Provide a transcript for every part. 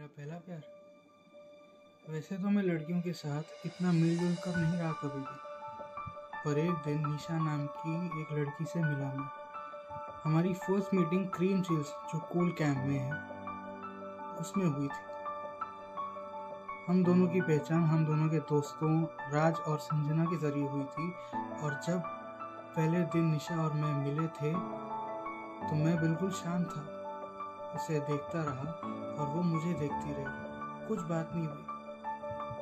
मेरा पहला प्यार? वैसे तो मैं लड़कियों के साथ इतना मिलजुल कर नहीं रहा कभी भी। पर एक दिन निशा नाम की एक लड़की से मिला मैं। हमारी फ़र्स्ट मीटिंग क्रीम चिल्स जो कूल कैंप में है, उसमें हुई थी। हम दोनों की पहचान, हम दोनों के दोस्तों, राज और संजना के ज़रिए हुई थी। और जब पहले दिन निशा और मैं मिले थे तो मैं बिल्कुल शांत था। उसे देखता रहा और वो मुझे देखती रही। कुछ बात नहीं हुई।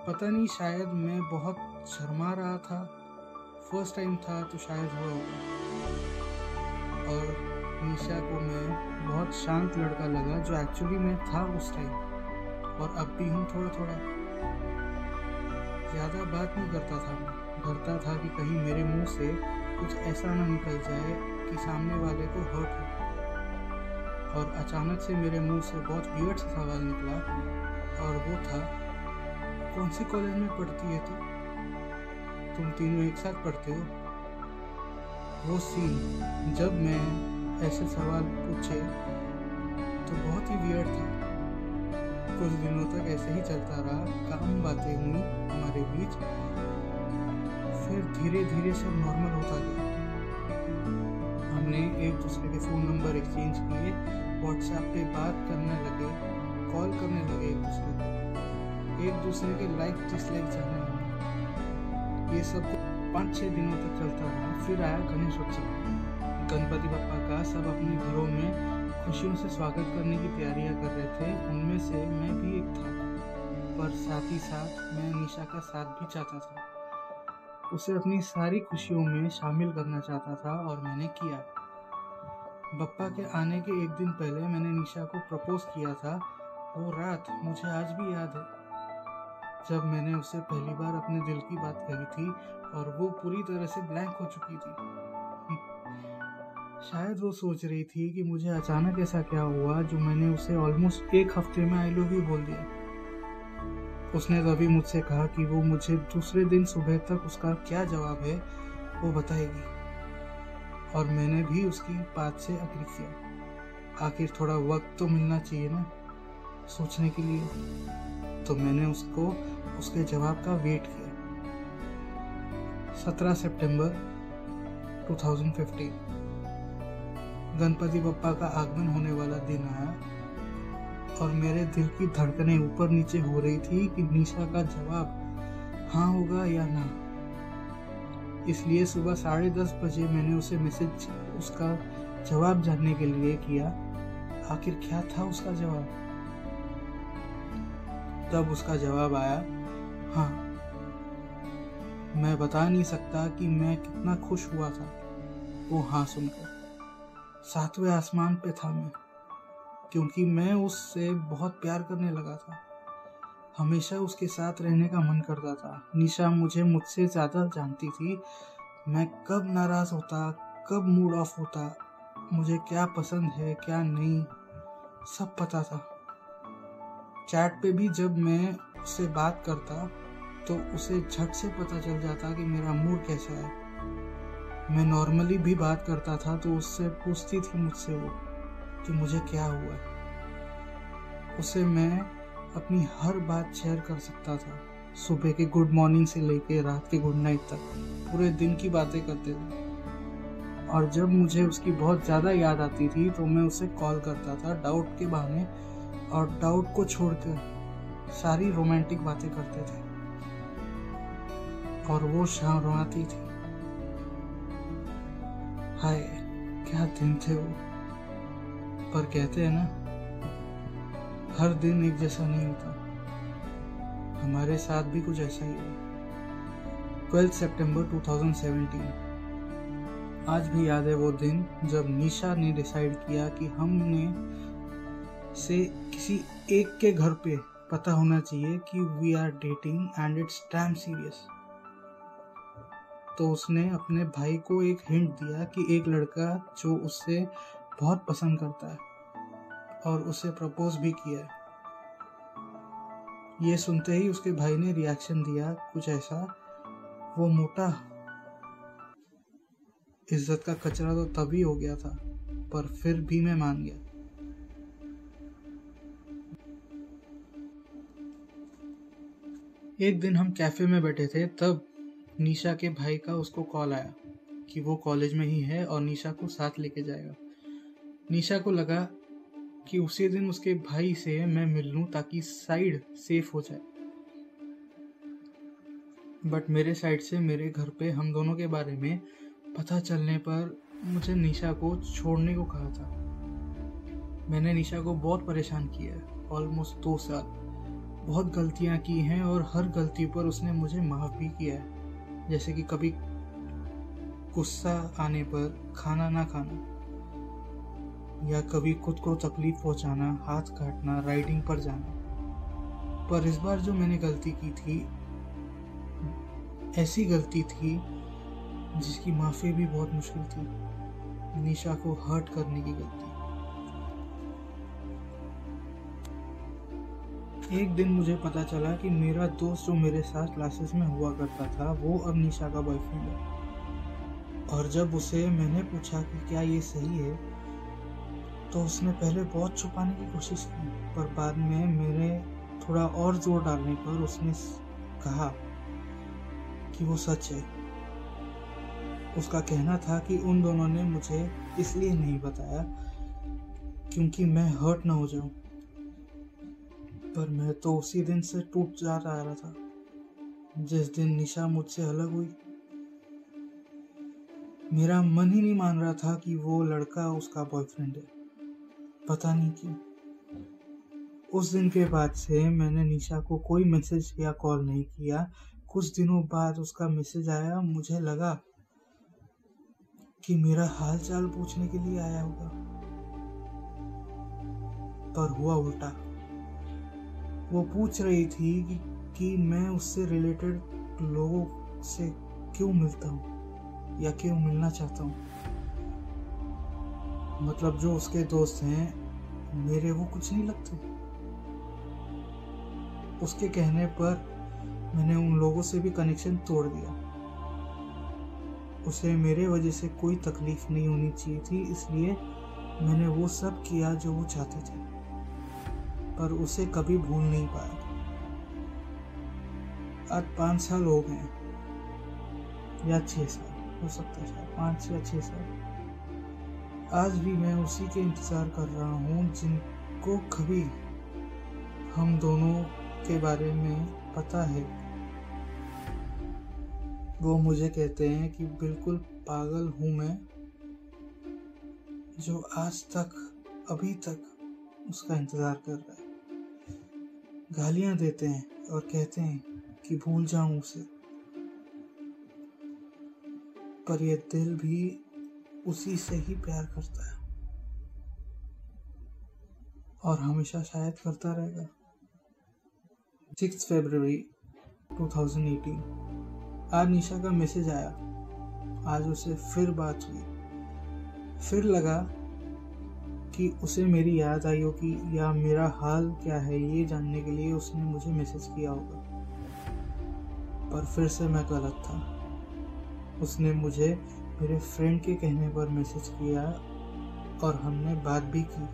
पता नहीं शायद मैं बहुत शर्मा रहा था। फ़र्स्ट टाइम था तो शायद हुआ होगा। और निशा को मैं बहुत शांत लड़का लगा जो एक्चुअली मैं था उस टाइम और अब भी हूँ थोड़ा थोड़ा ज़्यादा बात नहीं करता था मैं। डरता था कि कहीं मेरे मुँह से कुछ ऐसा ना निकल जाए कि सामने वाले को हर्ट हो। और अचानक से मेरे मुँह से बहुत वियर्ड सा सवाल निकला और वो था, कौन सी कॉलेज में पढ़ती है तू? तुम तीनों एक साथ पढ़ते हो? वो सीन जब मैं ऐसे सवाल पूछे तो बहुत ही वियर्ड था। कुछ दिनों तक ऐसे ही चलता रहा, काम बातें हुई हमारे बीच, फिर धीरे धीरे सब नॉर्मल होता गया। हमने एक दूसरे के फ़ोन नंबर एक्सचेंज किए व्हाट्सएप पे बात करने लगे कॉल करने लगे एक दूसरे को। एक दूसरे के लाइक डिसलाइक जानने लगे। ये सब पाँच छः दिनों तक चलता रहा। फिर आया गणेश उत्सव। गणपति बप्पा का सब अपने घरों में खुशियों से स्वागत करने की तैयारियाँ कर रहे थे। उनमें से मैं भी एक था। पर साथ ही साथ मैं निशा का साथ भी चाहता था। उसे अपनी सारी खुशियों में शामिल करना चाहता था और मैंने किया। बप्पा के आने के एक दिन पहले मैंने निशा को प्रपोज किया था वो रात मुझे आज भी याद है। जब मैंने उससे पहली बार अपने दिल की बात कही थी और वो पूरी तरह से ब्लैंक हो चुकी थी। शायद वो सोच रही थी कि मुझे अचानक ऐसा क्या हुआ जो मैंने उसे ऑलमोस्ट एक हफ़्ते में आई लव यू बोल दिया। उसने तभी मुझसे कहा कि वो मुझे दूसरे दिन सुबह तक उसका क्या जवाब है, वो बताएगी। और मैंने भी उसकी बात से अग्री किया। आखिर थोड़ा वक्त तो मिलना चाहिए ना, सोचने के लिए। तो मैंने उसको, उसके जवाब का वेट किया। 17 सितंबर 2015 गणपति बप्पा का आगमन होने वाला दिन आया और मेरे दिल की धड़कनें ऊपर नीचे हो रही थी कि निशा का जवाब हाँ होगा या ना। इसलिए सुबह साढ़े दस बजे मैंने उसे मैसेज उसका जवाब जानने के लिए किया, आखिर क्या था उसका जवाब? तब उसका जवाब आया हाँ मैं बता नहीं सकता कि मैं कितना खुश हुआ था। वो हाँ सुनकर, सातवें आसमान पे था मैं, क्योंकि मैं उससे बहुत प्यार करने लगा था। हमेशा उसके साथ रहने का मन करता था। निशा मुझे मुझसे ज़्यादा जानती थी। मैं कब नाराज़ होता, कब मूड ऑफ़ होता, मुझे क्या पसंद है, क्या नहीं, सब पता था। चैट पे भी जब मैं उससे बात करता तो उसे झट से पता चल जाता कि मेरा मूड कैसा है। मैं नॉर्मली भी बात करता था तो उससे पूछती थी मुझसे वो कि मुझे क्या हुआ उसे मैं अपनी हर बात शेयर कर सकता था, सुबह के गुड मॉर्निंग से लेके रात के गुड नाइट तक, पूरे दिन की बातें करते थे। और जब मुझे उसकी बहुत ज़्यादा याद आती थी तो मैं उसे कॉल करता था डाउट के बहाने और डाउट को छोड़कर सारी रोमांटिक बातें करते थे। और वो शाम रोआती थी। हाय, क्या दिन थे वो? पर कहते हैं ना हर दिन एक जैसा नहीं होता। हमारे साथ भी कुछ ऐसा ही हुआ। ट्वेल्थ सितंबर 2017 आज भी याद है वो दिन जब निशा ने डिसाइड किया कि हमने से किसी एक के घर पे पता होना चाहिए कि we are dating and it's time serious तो उसने अपने भाई को एक हिंट दिया कि एक लड़का जो उससे बहुत पसंद करता है। और उसे प्रपोज भी किया। ये सुनते ही उसके भाई ने रिएक्शन दिया, कुछ ऐसा। वो मोटा। इज़्ज़त का कचरा तो तभी हो गया था, पर फिर भी मैं मान गया। एक दिन हम कैफ़े में बैठे थे, तब निशा के भाई का उसको कॉल आया कि वो कॉलेज में ही है और निशा को साथ लेके जाएगा। निशा को लगा कि उसी दिन उसके भाई से मैं मिल लूँ ताकि साइड सेफ़ हो जाए। बट मेरे साइड से मेरे घर पे हम दोनों के बारे में पता चलने पर मुझे निशा को छोड़ने को कहा था। मैंने निशा को बहुत परेशान किया है ऑलमोस्ट दो साल। बहुत गलतियाँ की हैं और हर गलती पर उसने मुझे माफ़ भी किया है। जैसे कि कभी गुस्सा आने पर खाना ना खाना। या कभी खुद को तकलीफ़ पहुंचाना, हाथ काटना राइडिंग पर जाना। पर इस बार जो मैंने गलती की थी, ऐसी गलती थी जिसकी माफ़ी भी बहुत मुश्किल थी। निशा को हर्ट करने की गलती। एक दिन मुझे पता चला कि मेरा दोस्त जो मेरे साथ क्लासेस में हुआ करता था, वो अब निशा का बॉयफ्रेंड है। और जब उसे मैंने पूछा कि क्या ये सही है तो उसने पहले बहुत छुपाने की कोशिश की, पर बाद में मेरे थोड़ा और ज़ोर डालने पर उसने कहा कि वो सच है। उसका कहना था कि उन दोनों ने मुझे इसलिए नहीं बताया क्योंकि मैं हर्ट ना हो जाऊँ। पर मैं तो उसी दिन से टूट जा रहा था, जिस दिन निशा मुझसे अलग हुई। मेरा मन ही नहीं मान रहा था कि वो लड़का उसका बॉयफ्रेंड है। पता नहीं क्यों। उस दिन के बाद से मैंने निशा को कोई मैसेज या कॉल नहीं किया। कुछ दिनों बाद उसका मैसेज आया। मुझे लगा कि मेरा हाल चाल पूछने के लिए आया होगा। पर हुआ उल्टा। वो पूछ रही थी कि, कि मैं उससे रिलेटेड लोगों से क्यों मिलता हूँ या क्यों मिलना चाहता हूँ? मतलब जो उसके दोस्त हैं, मेरे वो कुछ नहीं लगते। उसके कहने पर मैंने उन लोगों से भी कनेक्शन तोड़ दिया। उसे मेरे वजह से कोई तकलीफ़ नहीं होनी चाहिए थी, इसलिए मैंने वो सब किया जो वो चाहते थे। पर उसे कभी भूल नहीं पाया। आज पाँच साल हो गए या छः साल, हो सकता है पाँच या छः साल। आज भी मैं उसी के इंतज़ार कर रहा हूँ जिनको कभी हम दोनों के बारे में पता है। वो मुझे कहते हैं कि बिल्कुल पागल हूँ मैं, जो आज तक, अभी तक उसका इंतज़ार कर रहा है। गालियाँ देते हैं और कहते हैं कि भूल जाऊँ उसे। पर यह दिल भी उसी से ही प्यार करता है। और हमेशा शायद करता रहेगा। सिक्स फरवरी 2018 आज निशा का मैसेज आया। आज उसे फिर बात हुई। फिर लगा कि उसे मेरी याद आई होगी या मेरा हाल क्या है ये जानने के लिए उसने मुझे मैसेज किया होगा। पर फिर से मैं गलत था। उसने मुझे मेरे फ्रेंड के कहने पर मैसेज किया और हमने बात भी की।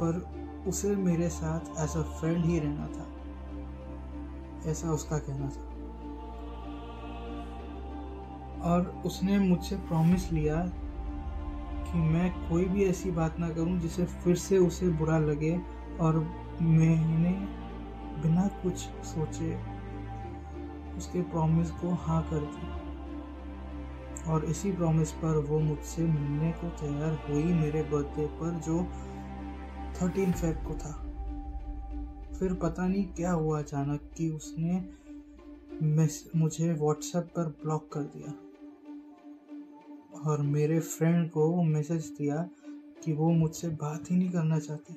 पर उसे मेरे साथ एज अ फ्रेंड ही रहना था। ऐसा उसका कहना था। और उसने मुझसे प्रॉमिस लिया कि मैं कोई भी ऐसी बात ना करूँ जिसे फिर से उसे बुरा लगे और मैंने बिना कुछ सोचे उसके प्रॉमिस को हाँ कर दी और इसी प्रॉमिस पर वो मुझसे मिलने को तैयार हुई मेरे बर्थडे पर, जो थर्टीन फेब को था। फिर पता नहीं क्या हुआ अचानक कि उसने मुझे व्हाट्सएप पर ब्लॉक कर दिया और मेरे फ्रेंड को मैसेज दिया कि वो मुझसे बात ही नहीं करना चाहती।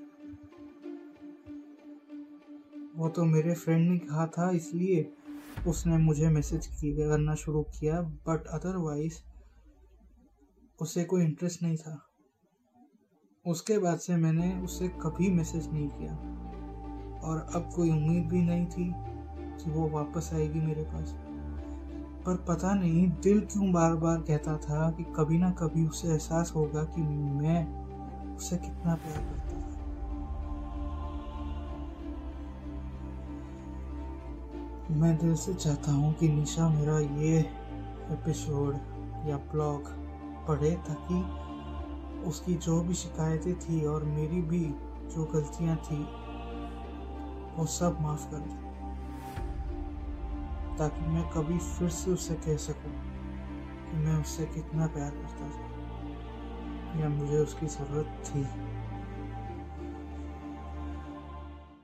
वो तो मेरे फ्रेंड ने कहा था, इसलिए उसने मुझे मैसेज करना शुरू किया बट अदरवाइज़ उसे कोई इंटरेस्ट नहीं था। उसके बाद से मैंने उसे कभी मैसेज नहीं किया। और अब कोई उम्मीद भी नहीं थी कि वो वापस आएगी मेरे पास। पर पता नहीं, दिल क्यों बार बार कहता था कि कभी ना कभी उसे एहसास होगा कि मैं उसे कितना प्यार करता मैं दिल से चाहता हूँ कि निशा मेरा ये एपिसोड या ब्लॉग पढ़े ताकि उसकी जो भी शिकायतें थी और मेरी भी जो गलतियाँ थी, वो सब माफ़ कर दे। ताकि मैं कभी फिर से उससे कह सकूँ कि मैं उससे कितना प्यार करता था या मुझे उसकी ज़रूरत थी।